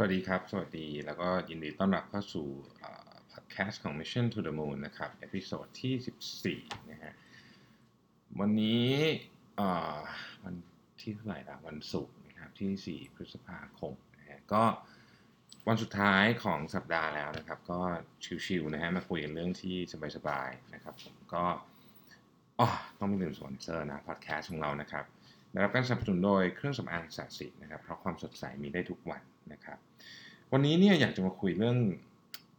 สวัสดีครับ สวัสดี แล้วก็ยินดีต้อนรับเข้าสู่พอดแคสต์ของ Mission to the Moon นะครับ episode ที่ 14 นะฮะ วันนี้วันที่เท่าไหร่ละวันศุกร์นะครับที่ 4 พฤษภาคมนะฮะ ก็วันสุดท้ายของสัปดาห์แล้วนะครับ ก็ชิวๆนะฮะ มาคุยกันเรื่องที่สบายๆนะครับ ผมก็อ๋อต้องไม่ลืมสปอนเซอร์นะพอดแคสต์ของเรานะครับได้รับการสนับสนุนโดยเครื่องสำอางสาสินะครับ เพราะความสดใสมีได้ทุกวัน นะครับ วันนี้เนี่ยอยากจะมาคุยเรื่อง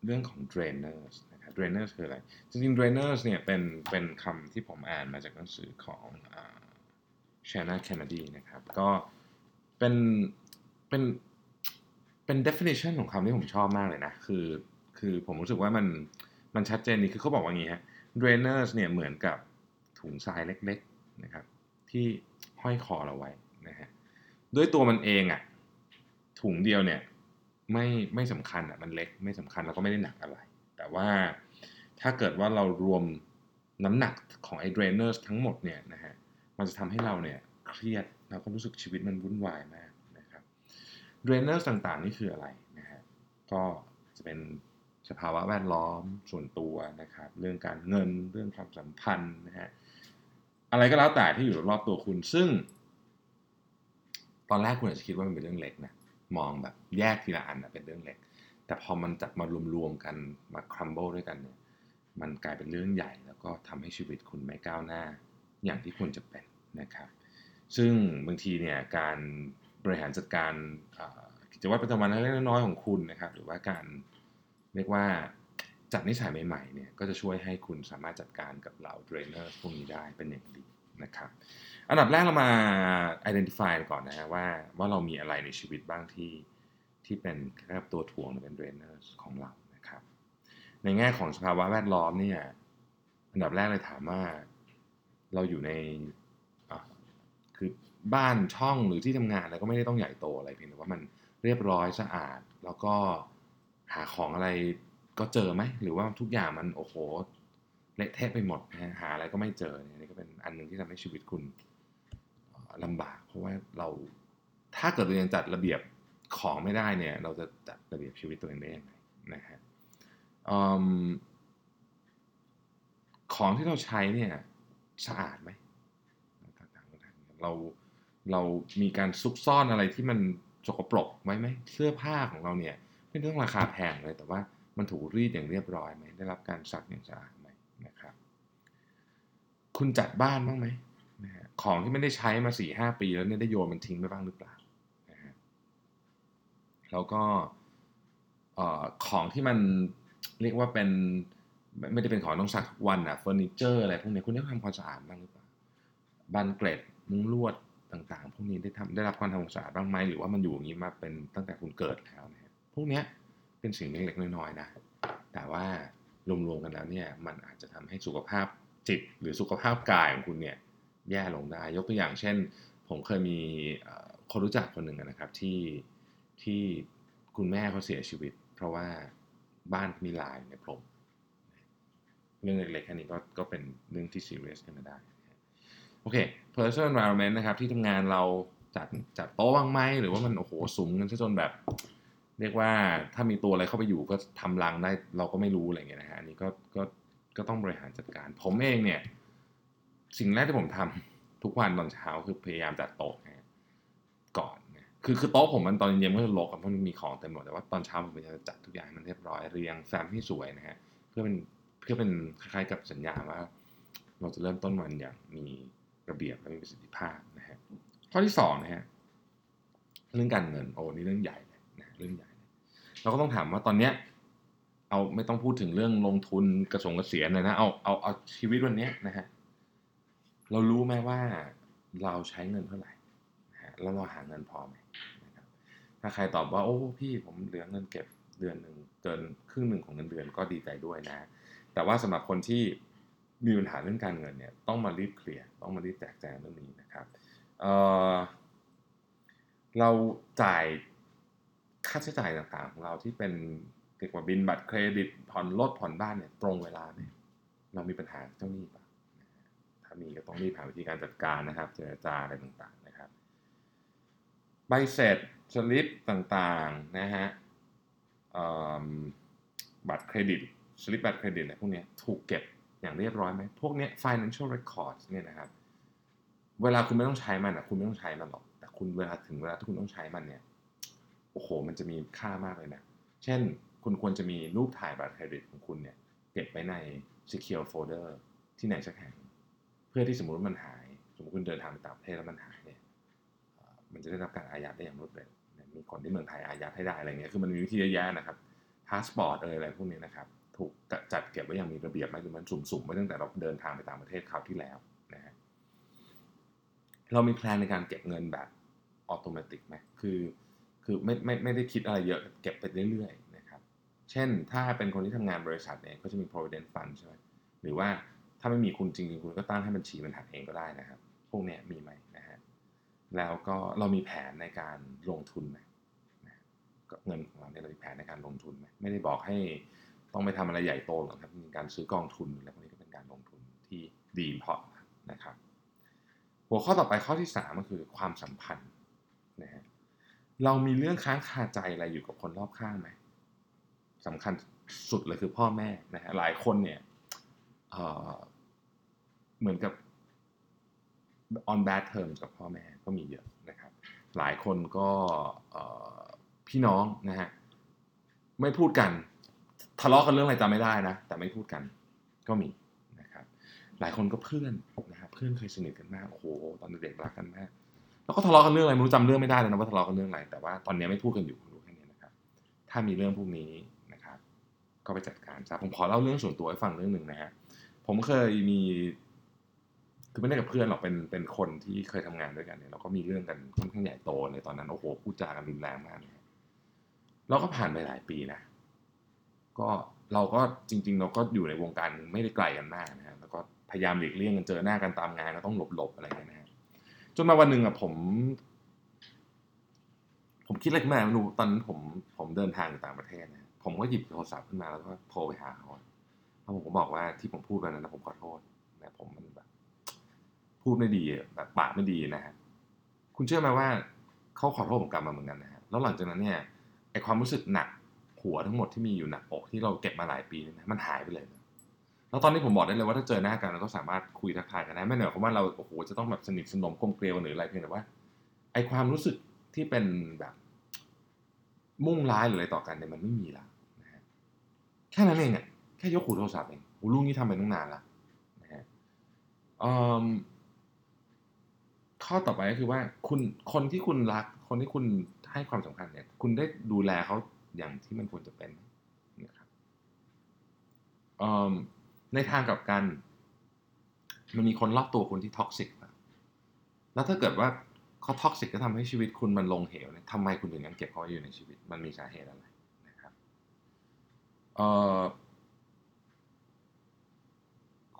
เรื่องของ drainers นะครับ drainers คืออะไร จริงๆ drainers เนี่ยเป็นเป็นคำที่ผมอ่านมาจากหนังสือของชานาแคนนดีนะครับ ก็เป็นเป็นเป็น definition ของคำที่ผมชอบมากเลยนะ คือคือผมรู้สึกว่ามันมันชัดเจนนี่คือเขาบอกว่างี้ฮะ drainers เนี่ยเหมือนกับถุงทรายเล็กๆนะครับที่ห้อยคอเราไว้นะฮะด้วยตัวมันเองอะ่ะ ถุงเดียวเนี่ยไม่ไม่สำคัญอะมันเล็กไม่สำคัญแล้วก็ไม่ได้หนักอะไร แต่ว่าถ้าเกิดว่าเรารวมน้ำหนักของไอ drainer ทั้งหมดเนี่ยนะฮะมันจะทำให้เราเนี่ยเครียดแล้วก็รู้สึกชีวิตมันวุ่นวายมากนะครับ drainer ต่างๆ นี่คืออะไรนะฮะก็จะเป็นสภาวะแวดล้อมส่วนตัวนะครับเรื่องการเงินเรื่องความสัมพันธ์นะฮะอะไรก็แล้วแต่ที่อยู่รอบตัวคุณซึ่ง ตอนแรกคุณอาจจะคิดว่ามันเป็นเรื่องเล็กนะ มองแบบแยกทีละอันนะเป็นเรื่องเล็ก แต่พอมันจับมารวมๆกันมาครัมเบิลด้วยกันเนี่ยมันกลายเป็นเรื่องใหญ่ แล้วก็ทำให้ชีวิตคุณไม่ก้าวหน้า อย่างที่ควรจะเป็นนะครับ ซึ่งบางทีเนี่ยการบริหารจัดการกิจวัตรประจำวันเล็กน้อยของคุณนะครับ หรือว่าการเรียกว่าจัดนิสัยใหม่ๆเนี่ยก็จะช่วยให้คุณสามารถจัดการกับเหล่า drainer พวกนี้ได้เป็นอย่างดี นะครับอันดับแรกเรามา identify ก่อนนะฮะว่าว่าเรามีอะไรในชีวิตบ้างที่ที่เป็นแค่ตัวถ่วงเป็น drainer ของเรานะครับในแง่ของสภาวะแวดล้อมเนี่ยอันดับแรกเลยถามว่าเราอยู่ในคือบ้านช่องหรือที่ทำงานอะไรก็ไม่ได้ต้องใหญ่โตอะไรเพียงแต่ว่ามันเรียบร้อยสะอาด แล้วก็หาของอะไรก็เจอไหมหรือว่าทุกอย่างมันโอ้โห เละเทะไปหมดนะหาอะไรก็ไม่เจอเนี่ยนี่ก็เป็นอันหนึ่งที่ทำให้ชีวิตคุณลำบาก เพราะว่าเราถ้าเกิดเรายังจัดระเบียบของไม่ได้เนี่ย เราจะจัดระเบียบชีวิตตัวเองได้ยังไงนะฮะของที่เราใช้เนี่ยสะอาดไหมต่างๆเราเรามีการซุกซ่อนอะไรที่มันสกปรกไว้ไหมเสื้อผ้าของเราเนี่ย ไม่ต้องราคาแพงเลยแต่ว่ามันถูกรีดอย่างเรียบร้อยไหมได้รับการซักอย่างสะอาด คุณจัดบ้านบ้างไหมนะฮะของที่ไม่ได้ใช้มาสี่ห้าปีแล้วเนี่ยได้โยนมันทิ้งไปบ้างหรือเปล่านะฮะแล้วก็ของที่มันเรียกว่าเป็นไม่ได้เป็นของต้องซักวันอะเฟอร์นิเจอร์อะไรพวกนี้คุณได้ทำความสะอาดบ้างหรือเปล่าบานเกรดมุ้งลวดต่างๆ พวกนี้ได้ทำได้รับความทำความสะอาดบ้างไหมหรือว่ามันอยู่อย่างนี้มาเป็นตั้งแต่คุณเกิดแล้วนะพวกนี้เป็นสิ่งเล็กๆน้อยๆนะ แต่ว่ารวมๆกันแล้วเนี่ยมันอาจจะทำให้สุขภาพ จิตหรือสุขภาพกายของคุณเนี่ยแย่ลงได้ ยกตัวอย่างเช่น ผมเคยมีคนรู้จักคนหนึ่งนะครับที่ที่คุณแม่เขาเสียชีวิต เพราะว่าบ้านมีลายในพรมเรื่องเล็กๆแค่นี้ก็ก็เป็นเรื่องที่ซีเรียสขึ้นมาได้โอเค personal environment นะครับที่ทำงานเราจัดจัดโต๊ะบ้างไหมหรือว่ามันโอ้โหสูงกันซะจนแบบ เรียกว่าถ้ามีตัวอะไรเข้าไปอยู่ก็ทำรังได้เราก็ไม่รู้อะไรเงี้ยนะฮะอันนี้ก็ก็ ก็ต้องบริหารจัดการ ผมเองเนี่ย สิ่งแรกที่ผมทำทุกวันตอนเช้าคือพยายามจัดโต๊ะนะก่อนนะคือคือโต๊ะผมมันตอนเย็นมันก็รกเพราะมันมีของเต็มหมดแต่ว่าตอนเช้าผมจะจัดทุกอย่างมันเรียบร้อยเรียงแฟ้มให้สวยนะฮะเพื่อเป็นเพื่อเป็นคล้ายๆกับสัญญาว่า เราจะเริ่มต้นวันอย่างมีระเบียบและมีประสิทธิภาพนะฮะข้อที่สองนะฮะเรื่องการเงินโอ้นี่เรื่องใหญ่เลยนะเรื่องใหญ่เราก็ต้องถามว่าตอนเนี้ย เอาไม่ต้องพูดถึงเรื่องลงทุนกระสงกระเสียเลยนะเอาเอาเอาชีวิตวันนี้นะฮะเรารู้ไหมว่าเราใช้เงินเท่าไหร่นะฮะแล้วเราหาเงินพอไหมนะครับถ้าใครตอบว่าโอ้พี่ผมเหลือเงินเก็บเดือนหนึ่งเกินครึ่งหนึ่งของเงินเดือนก็ดีใจด้วยนะ แต่ว่าสำหรับคนที่มีปัญหาเรื่องการเงินเนี่ยต้องมารีบเคลียร์ต้องมารีบแจกแจงเรื่องนี้นะครับเเราจ่ายค่าใช้จ่ายต่างๆของเราที่เป็น เกี่ยวกับบินบัตรเครดิตผ่อนรถผ่อนบ้านเนี่ยตรงเวลาไหมเรามีปัญหาเจ้าหนี้ปะถ้ามีก็ต้องรีบหาวิธีการจัดการนะครับ เจรจาอะไรต่างๆนะครับ ใบเสร็จสลิปต่างๆนะฮะบัตรเครดิตสลิปบัตรเครดิตอะไรพวกนี้ถูกเก็บอย่างเรียบร้อยไหมพวกนี้ financial records เนี่ยนะครับเวลาคุณไม่ต้องใช้มันอะคุณไม่ต้องใช้มันหรอก แต่คุณเวลาถึงเวลาที่คุณต้องใช้มันเนี่ย โอ้โห มันจะมีค่ามากเลยนะ เช่น คุณควรจะมีรูปถ่ายบัตรเครดิตของคุณเนี่ยเก็บไว้ใน secure folder ที่ไหนสักแห่ง เพื่อที่สมมติว่ามันหาย สมมติคุณเดินทางไปต่างประเทศแล้วมันหายเนี่ยมันจะได้รับการอายัดได้อย่างรวดเร็วมีคนที่เมืองไทยอายัดให้ได้อะไรเงี้ยคือมันมีวิธีเยอะแยะนะครับพาสปอร์ตเอยอะไรพวกนี้นะครับถูกจัดเก็บไว้อย่างมีระเบียบไหมหรือมันสุมๆไว้ตั้งแต่เราเดินทางไปต่างประเทศคราวที่แล้วนะฮะเรามี plan ในการเก็บเงินแบบ automatic ไหมคือคือไม่ไม่ไม่ได้คิดอะไรเยอะเก็บไปเรื่อย เช่น ถ้าเป็นคนที่ทำงานบริษัทเนี่ยก็จะมี provident fund ใช่ไหมหรือว่าถ้าไม่มีคุณจริงๆ คุณก็ตั้งให้บัญชีมันหักเองก็ได้นะครับ พวกเนี้ยมีไหมนะฮะแล้วก็เรามีแผนในการลงทุนไหมนะเงินของเราเนี่ยเรามีแผนในการลงทุนไหมไม่ได้บอกให้ต้องไปทำอะไรใหญ่โตหรอกครับมีการซื้อกองทุนอะไรพวกนี้ก็เป็นการลงทุนที่ดีเพอนะครับ หัวข้อต่อไปข้อที่สามก็คือความสัมพันธ์นะฮะเรามีเรื่องค้างคาใจอะไรอยู่กับคนรอบข้างไหม สำคัญสุดเลยคือพ่อแม่นะฮะหลายคนเนี่ยเเหมือนกับ on bad terms กับพ่อแม่ก็มีเยอะนะครับ หลายคนก็พี่น้องนะฮะไม่พูดกัน ทะเลาะกันเรื่องอะไรจำไม่ได้นะ แต่ไม่พูดกันก็มีนะครับ หลายคนก็เพื่อนนะครับเพื่อนเคยสนิทกันมากโอ้โหตอนเด็กรักกันมากแล้วก็ทะเลาะกันเรื่องอะไรไม่รู้จำเรื่องไม่ได้เลยนะว่าทะเลาะกันเรื่องอะไรแต่ว่าตอนนี้ไม่พูดกันอยู่รู้แค่นี้นะครับ ถ้ามีเรื่องพวกนี้ ก็ไปจัดการซะผมขอเล่าเรื่องส่วนตัวให้ฟังเรื่องหนึ่งนะฮะผมเคยมีคือไม่ได้กับเพื่อนหรอกเป็นเป็นคนที่เคยทำงานด้วยกันเนี่ยเราก็มีเรื่องกันค่อนข้างใหญ่โตในตอนนั้นโอ้โหพูดจากันรุนแรงมากเลยเราก็ผ่านไปหลายปีนะก็เราก็จริง ๆ เราก็อยู่ในวงการไม่ได้ไกลกันมากนะฮะแล้วก็พยายามหลีกเลี่ยงกันเจอหน้ากันตามงานก็ต้องหลบๆอะไรอย่างเงี้ยนะฮะจนมาวันหนึ่งอะผม ผมคิดอะไรขึ้นมาไม่รู้ตอนนั้นผมผมเดินทางอยู่ต่างประเทศนะ ผมก็หยิบโทรศัพท์ขึ้นมาแล้วก็โทรไปหาเขาอะแล้วผมก็บอกว่าที่ผมพูดไปนั้นผมขอโทษนะผมมันแบบ พูดไม่ดีแบบปากไม่ดีนะฮะคุณเชื่อไหมว่าเขาขอโทษผมกลับมาเหมือนกันนะฮะแล้วหลังจากนั้นเนี่ยไอความรู้สึกหนักหัวทั้งหมดที่มีอยู่หนักอกที่เราเก็บมาหลายปีเนี่ยนะมันหายไปเลยนะแล้วตอนนี้ผมบอกได้เลยว่าถ้าเจอหน้ากันเราก็สามารถคุยทักทายกันได้ไม่เหนือความว่าเราโอ้โหจะต้องแบบสนิทสนมกลมเกลียวหรืออะไรเพียงแต่ว่าไอความรู้สึกที่เป็นแบบ มุ่งร้ายหรืออะไรต่อกันเนี่ยมันไม่มีละ ค่นั้นเองอะแค่ยกหูโทรศัพท์เองลูกนี้ทำไปตั้งนานละนะฮะข้อต่อไปก็คือว่าคุณคนที่คุณรัก คนที่คุณให้ความสำคัญเนี่ย คุณได้ดูแลเขาอย่างที่มันควรจะเป็นนะครับในทางกับกัน มันมีคนรอบตัวคุณที่ท็อกซิกแล้วถ้าเกิดว่าเขาท็อกซิกก็ทำให้ชีวิตคุณมันลงเหวเนี่ยทำไมคุณถึงยังเก็บเขาอยู่ในชีวิต มันมีสาเหตุอะไร เออ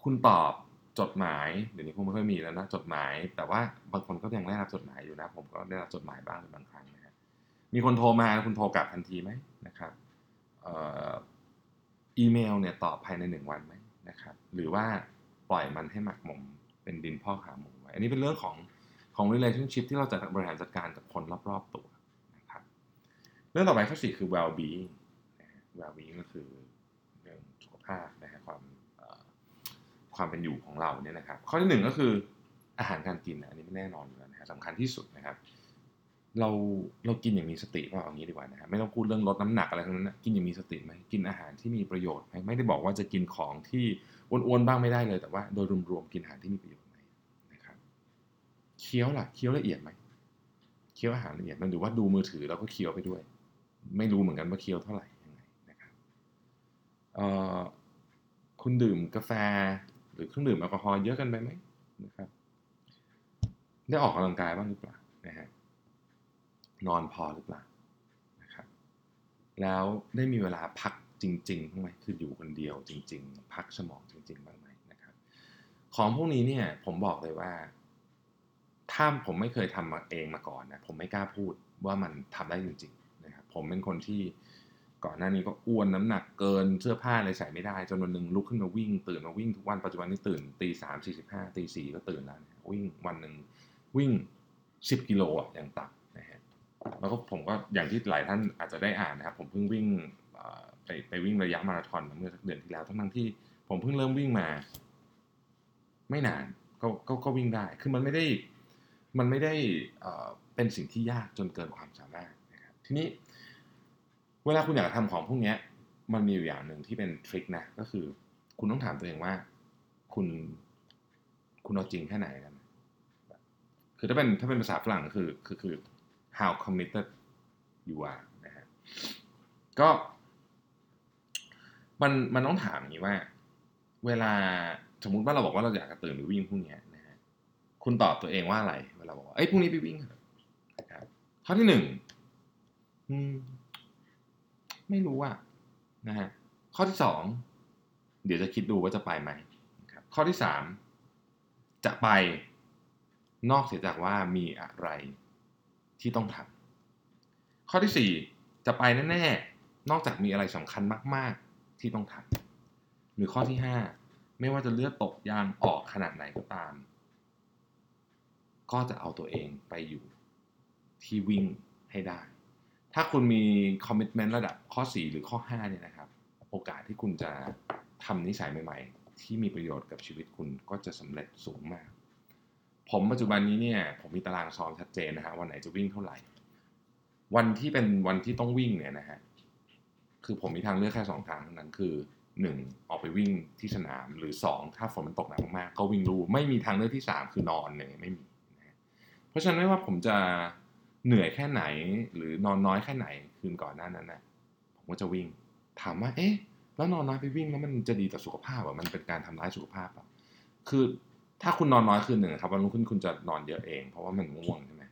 คุณตอบจดหมายเดี๋ยวนี้คงไม่ค่อยมีแล้วนะจดหมาย แต่ว่าบางคนก็ยังได้รับจดหมายอยู่นะ ผมก็ได้รับจดหมายบ้างในบางครั้งนะฮะมีคนโทรมาคุณโทรกลับทันทีไหมนะครับอีเมลเนี่ยตอบภายในหนึ่งวันไหมนะครับ หรือว่าปล่อยมันให้หมักหมมเป็นดินพ่อกหาหมูไว้อันนี้เป็นเรื่องของของ relationship ที่เราจะบริหารจัดการกับคนรอบๆตัวนะครับ เรื่องต่อไปข้อสี่คือ well being นะฮะ well being ก็คือเรื่องสุขภาพนะฮะความความเป็นอยู่ของเราเนี่ยนะครับ ข้อที่หนึ่งก็คืออาหารการกินอันนี้ไม่แน่นอนอยู่แล้วนะฮะสำคัญที่สุดนะครับ เราเรากินอย่างมีสติว่าเอางี้ดีกว่านะฮะไม่ต้องพูดเรื่องลดน้ำหนักอะไรทั้งนั้นนะกินอย่างมีสติไหมกินอาหารที่มีประโยชน์ไหมไม่ได้บอกว่าจะกินของที่อ้วนๆบ้างไม่ได้เลย แต่ว่าโดยรวมๆกินอาหารที่มีประโยชน์ไหมนะครับเคี้ยวล่ะเคี้ยวละเอียดไหมเคี้ยวอาหารละเอียดมันหรือว่าดูมือถือแล้วก็เคี้ยวไปด้วย ไม่รู้เหมือนกันว่าเคี้ยวเท่าไหร่ยังไงนะครับเอ่อ คุณดื่มกาแฟ หรือเครื่องดื่มแอลกอฮอล์เยอะกันไปไหมนะครับ ได้ออกกำลังกายบ้างหรือเปล่านะฮะนอนพอหรือเปล่านะครับ แล้วได้มีเวลาพักจริงๆบ้างไหมคืออยู่คนเดียวจริง ๆ พักสมองจริงๆบ้างไหมนะครับ ของพวกนี้เนี่ยผมบอกเลยว่า ถ้าผมไม่เคยทำมาเองมาก่อนนะผมไม่กล้าพูดว่ามันทำได้จริงๆนะครับผมเป็นคนที่ ก่อนหน้านี้ก็อ้วนน้ำหนักเกินเสื้อผ้าอะไรใส่ไม่ได้ จนวันหนึ่งลุกขึ้นมาวิ่งตื่นมาวิ่งทุกวันปัจจุบันนี้ตื่นตีสามสี่สิบห้าตีสี่ก็ตื่นแล้ว วิ่งวันหนึ่งวิ่งสิบกิโลอะอย่างต่ำนะฮะแล้วก็ผมก็อย่างที่หลายท่านอาจจะได้อ่านนะครับ ผมเพิ่งวิ่งไปไปวิ่งระยะมาราธอนเมื่อสักเดือนที่แล้วทั้งที่ผมเพิ่งเริ่มวิ่งมา ไม่นานก็ก็ก็วิ่งได้ คือมันไม่ได้มันไม่ได้เป็นสิ่งที่ยากจนเกินความสามารถนะครับทีนี้ เวลาคุณอยากทำของพวกนี้มันมีอยู่อย่างหนึ่งที่เป็นทริคนะ ก็คือ คุณต้องถามตัวเองว่า คุณ คุณเอาจริงแค่ไหนกัน คือถ้าเป็นถ้าเป็นภาษาฝรั่งก็คือคือคือ how committed you are นะฮะก็ มันมันต้องถามอย่างนี้ว่า เวลาสมมุติว่าเราบอกว่าเราอยากจะตื่นไปวิ่งพรุ่งนี้นะฮะคุณตอบตัวเองว่าอะไร เวลาบอกว่าเอ้ยพรุ่งนี้ไปวิ่งครับข้อที่หนึ่ง ไม่รู้อะนะฮะข้อที่สองเดี๋ยวจะคิดดูว่าจะไปไหมครับข้อที่สามจะไปนอกเสียจากว่ามีอะไรที่ต้องทำข้อที่สี่จะไปแน่ๆนอกจากมีอะไรสำคัญมาก ๆที่ต้องทำหรือข้อที่ห้าไม่ว่าจะเลือดตกยางออกขนาดไหนก็ตาม ก็จะเอาตัวเองไปอยู่ที่วิ่งให้ได้ ถ้าคุณมีคอมมิชเมนต์ระดับข้อ 4 หรือข้อ 5 เนี่ยนะครับ โอกาสที่คุณจะทำนิสัยใหม่ ๆ ที่มีประโยชน์กับชีวิตคุณก็จะสำเร็จสูงมาก ผมปัจจุบันนี้เนี่ยผมมีตารางซ้อมชัดเจนนะฮะวันไหนจะวิ่งเท่าไหร่ วันที่เป็นวันที่ต้องวิ่งเนี่ยนะฮะคือผมมีทางเลือกแค่สองทางเท่านั้นคือหนึ่งออกไปวิ่งที่สนามหรือสองถ้าฝนมันตกหนักมากก็วิ่งลู่ไม่มีทางเลือกที่สามคือนอนเลยไม่มีนะเพราะฉะนั้นไม่ว่าผมจะ เหนื่อยแค่ไหน หรือนอนน้อยแค่ไหนคืนก่อนหน้านั้นนะผมก็จะวิ่ง ถามว่าเอ๊ะแล้วนอนน้อยไปวิ่งแล้วมันจะดีต่อสุขภาพอะมันเป็นการทำร้ายสุขภาพอะคือถ้าคุณนอนน้อยคืนหนึ่งครับวันรุ่งขึ้นคุณจะนอนเยอะเอง เพราะว่ามันง่วงใช่ไหม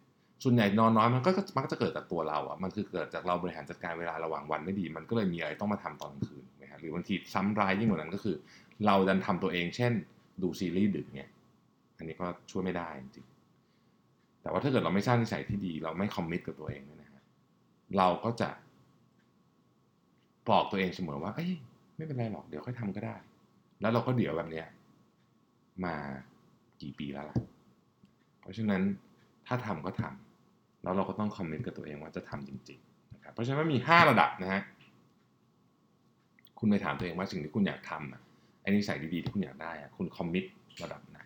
ส่วนใหญ่นอนน้อยมันก็มักจะเกิดจากตัวเราอะมันคือเกิดจากเราบริหารจัดการเวลาระหว่างวันไม่ดี มันก็เลยมีอะไรต้องมาทำตอนกลางคืนหรือบางทีซ้ำร้ายยิ่งกว่านั้นก็คือ เราดันทำตัวเอง เช่น ดูซีรีส์ดึกเนี่ยอันนี้ก็ช่วยไม่ได้จริง แต่ว่าถ้าเกิดเราไม่สร้างนิสัยที่ดี เราไม่คอมมิตกับตัวเองนะฮะเราก็จะบอกตัวเองเสมอว่าเอ้ยไม่เป็นไรหรอกเดี๋ยวค่อยทำก็ได้ แล้วเราก็เดี๋ยวแบบเนี้ยมากี่ปีแล้วล่ะ เพราะฉะนั้นถ้าทำก็ทำแล้วเราก็ต้องคอมเมนต์กับตัวเองว่าจะทำจริงๆนะครับเพราะฉะนั้นมี5ระดับนะฮะคุณไปถามตัวเองว่าสิ่งที่คุณอยากทำอะไอ้นิสัยดีๆที่คุณอยากได้อะคุณคอมมิตระดับไหน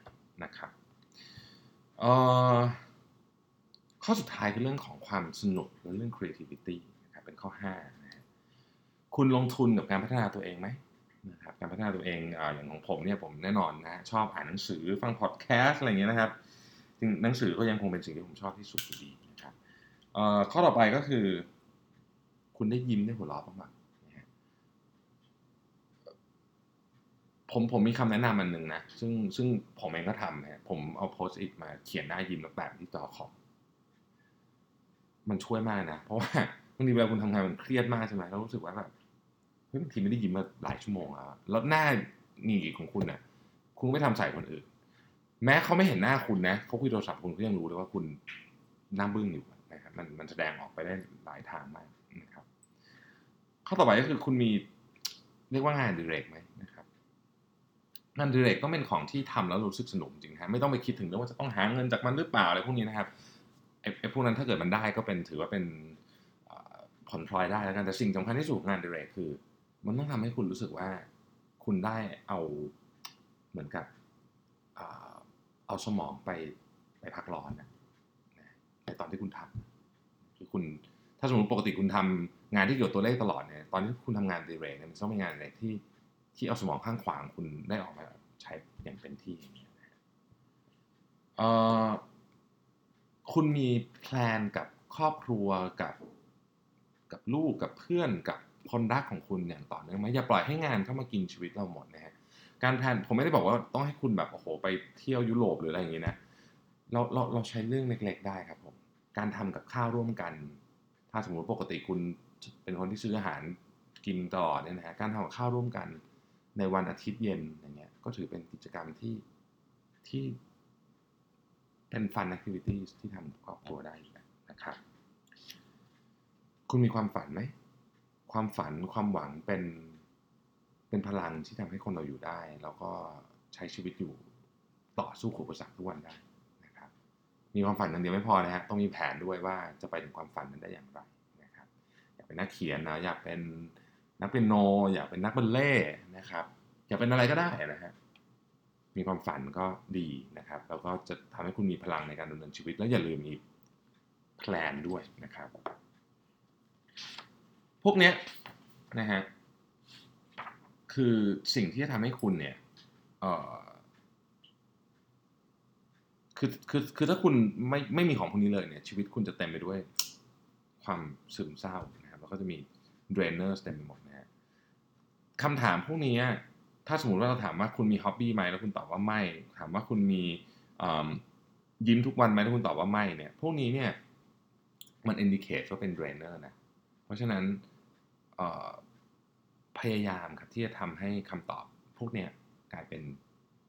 นะครับ ข้อสุดท้ายคือเรื่องของความสนุกและเรื่อง creativity นะครับเป็นข้อ5นะคุณลงทุนกับการพัฒนาตัวเองไหมนะครับการพัฒนาตัวเองออย่างของผมเนี่ยผมแน่นอนนะชอบอ่านหนังสือฟังพอดแคสต์อะไรเงี้ยนะครับจริงหนังสือก็ยังคงเป็นสิ่งที่ผมชอบที่สุดอยู่ดีนะครับข้อต่อไปก็คือ คุณได้ยิ้มได้หัวเราะบ้างไหมผมผมมีคำแนะนำอันหนึ่งนะ ซึ่งซึ่งผมเองก็ทำนะผมเอาโพสต์อิทมาเขียนหน้ายิ้มแล้วแปะที่จอคอม มันช่วยมากนะ เพราะว่าบางทีเวลาคุณทำงานมันเครียดมากใช่ไหมเรารู้สึกว่าแบบเฮ้ยบางทีไม่ได้ยิ้มมาหลายชั่วโมงแล้วแล้วหน้าหนีของคุณนะ่ะ คุณไม่ทำใส่คนอื่น แม้เขาไม่เห็นหน้าคุณนะเขาคุยโทรศัพท์คุณก็ยังรู้เลยว่าคุณหน้าบึ้งอยู่นะครับมันมันแสดงออกไปได้หลายทางมากนะครับข้อต่อไปก็คือคุณมีเรียกว่างานดิเรกไหมนะครับงานดิเรกต้องเป็นของที่ทำแล้วรู้สึกสนุกจริงฮะไม่ต้องไปคิดถึงเรื่องว่าจะต้องหาเงินจากมันหรือเปล่าอะไรพวกนี้นะครับ ไอ้พวกนั้นถ้าเกิดมันได้ก็เป็นถือว่าเป็นผลพลอยได้แล้วกันแต่สิ่งสำคัญที่สุดงานดิเรกคือ มันต้องทำให้คุณรู้สึกว่าคุณได้เอาเหมือนกับเอาสมองไปไปพักร้อนนะในตอนที่คุณทำคือคุณถ้าสมมติปกติคุณทำงานที่เกี่ยวกับตัวเลขตลอดเนี่ยตอนที่คุณทำงานดิเรกเนี่ยมันต้องเป็นงานอะไรที่ที่เอาสมองข้างขวางคุณได้ออกมาใช้อย่างเต็มที่เอ่อ คุณมีแพลนกับครอบครัวกับกับลูกกับเพื่อนกับคนรักของคุณอย่างต่อเนื่องไหมอย่าปล่อยให้งานเข้ามากินชีวิตเราหมดนะฮะการแพลนผมไม่ได้บอกว่าต้องให้คุณแบบโอ้โหไปเที่ยวยุโรปหรืออะไรอย่างงี้นะเราเราเราใช้เรื่องเล็ก ๆ ได้ครับผมการทำกับข้าวร่วมกัน ถ้าสมมติปกติคุณเป็นคนที่ซื้ออาหารกินต่อเนี่ยนะฮะการทำกับข้าวร่วมกันในวันอาทิตย์เย็นอย่างเงี้ยก็ถือเป็นกิจกรรมที่ที่ เป็นฟันแอคทิวิตี้ที่ทำครอบครัวได้นะครับ คุณมีความฝันไหม ความฝันความหวังเป็นเป็นพลังที่ทำให้คนเราอยู่ได้ แล้วก็ใช้ชีวิตอยู่ต่อสู้กับอุปสรรคทุกวันได้นะครับ มีความฝันอย่างเดียวไม่พอนะฮะต้องมีแผนด้วยว่าจะไปถึงความฝันนั้นได้อย่างไรนะครับ อยากเป็นนักเขียนนะอยากเป็นนักเปียโน อยากเป็นนักบัลเล่นะครับ อยากเป็นอะไรก็ได้นะฮะ มีความฝันก็ดีนะครับ แล้วก็จะทำให้คุณมีพลังในการดำเนินชีวิต แล้วอย่าลืมมีแพลนด้วยนะครับ พวกเนี้ยนะฮะคือสิ่งที่จะทำให้คุณเนี่ยคือคือคือถ้าคุณไม่ไม่มีของพวกนี้เลยเนี่ยชีวิตคุณจะเต็มไปด้วยความซึมเศร้านะครับแล้วก็จะมี drainers เต็มไปหมดนะฮะคำถามพวกนี้ ถ้าสมมติว่าเราถามว่าคุณมีฮ็อบบี้ไหมแล้วคุณตอบว่าไม่ ถามว่าคุณมียิ้มทุกวันไหมแล้วคุณตอบว่าไม่เนี่ย พวกนี้เนี่ย มัน indicate ว่าเป็น drainer นะ เพราะฉะนั้นพยายามครับที่จะทำให้คำตอบพวกเนี้ยกลายเป็น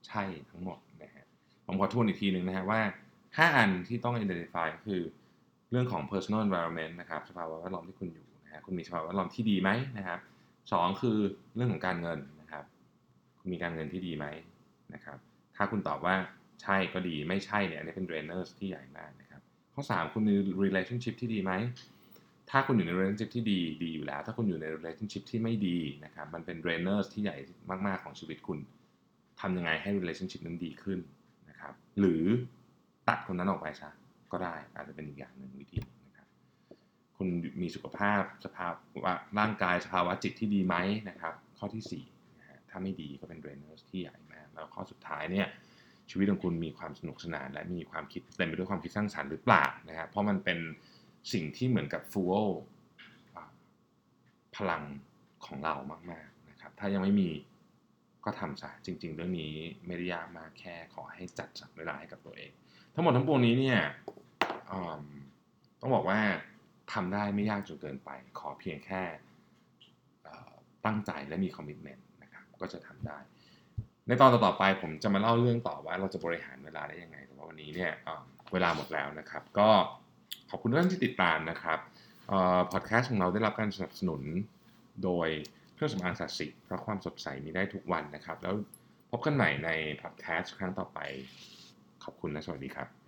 ใช่ทั้งหมดนะฮะ ผมขอทวนอีกทีหนึ่งนะฮะว่า 5 อันที่ต้อง identify ก็คือเรื่องของ personal environment นะครับสภาวะแวดล้อมที่คุณอยู่นะฮะคุณมีสภาวะแวดล้อมที่ดีไหมนะครับสองคือเรื่องของการเงิน คุณมีการเงินที่ดีไหมนะครับ ถ้าคุณตอบว่าใช่ก็ดีไม่ใช่เนี่ยอันนี้เป็น drainers ที่ใหญ่มากนะครับ ข้อ 3 คุณมี relationship ที่ดีไหม ถ้าคุณอยู่ใน relationship ที่ดีดีอยู่แล้ว ถ้าคุณอยู่ใน relationship ที่ไม่ดีนะครับ มันเป็น drainers ที่ใหญ่มาก ๆ ของชีวิตคุณทำยังไงให้ relationship นั้นดีขึ้นนะครับ หรือตัดคนนั้นออกไปซะก็ได้อาจจะเป็นอีกอย่างหนึ่งวิธีนะครับ คุณมีสุขภาพสภาพว่าร่างกายสภาวะจิตที่ดีไหมนะครับ ข้อที่4นะฮะ ถ้าไม่ดีก็เป็น drainers ที่ใหญ่มาก แล้วข้อสุดท้ายเนี่ยชีวิตของคุณมีความสนุกสนาน และมีความคิดเต็มไปด้วยความคิดสร้างสรรค์หรือเปล่านะครับเพราะมันเป็นสิ่งที่เหมือนกับฟูลพลังของเรามากๆนะครับถ้ายังไม่มีก็ทำซะจริง ๆ เรื่องนี้ไม่ได้ยากมากแค่ขอให้จัดสรรเวลาให้กับตัวเอง ทั้งหมดทั้งปวงนี้เนี่ยต้องบอกว่าทำได้ไม่ยากจนเกินไป ขอเพียงแค่ตั้งใจและมีคอมมิชเมนต์ ก็จะทำได้ ในตอนต่อไปผมจะมาเล่าเรื่องต่อว่าเราจะบริหารเวลาได้ยังไง แต่ว่าวันนี้เนี่ยเวลาหมดแล้วนะครับ ก็ขอบคุณทุกท่านที่ติดตามนะครับพอดแคสต์ของเราได้รับการสนับสนุนโดยเครื่องสำอางสัตว์สิเพราะความสดใสมีได้ทุกวันนะครับ แล้วพบกันใหม่ในพอดแคสต์ครั้งต่อไป ขอบคุณและสวัสดีครับ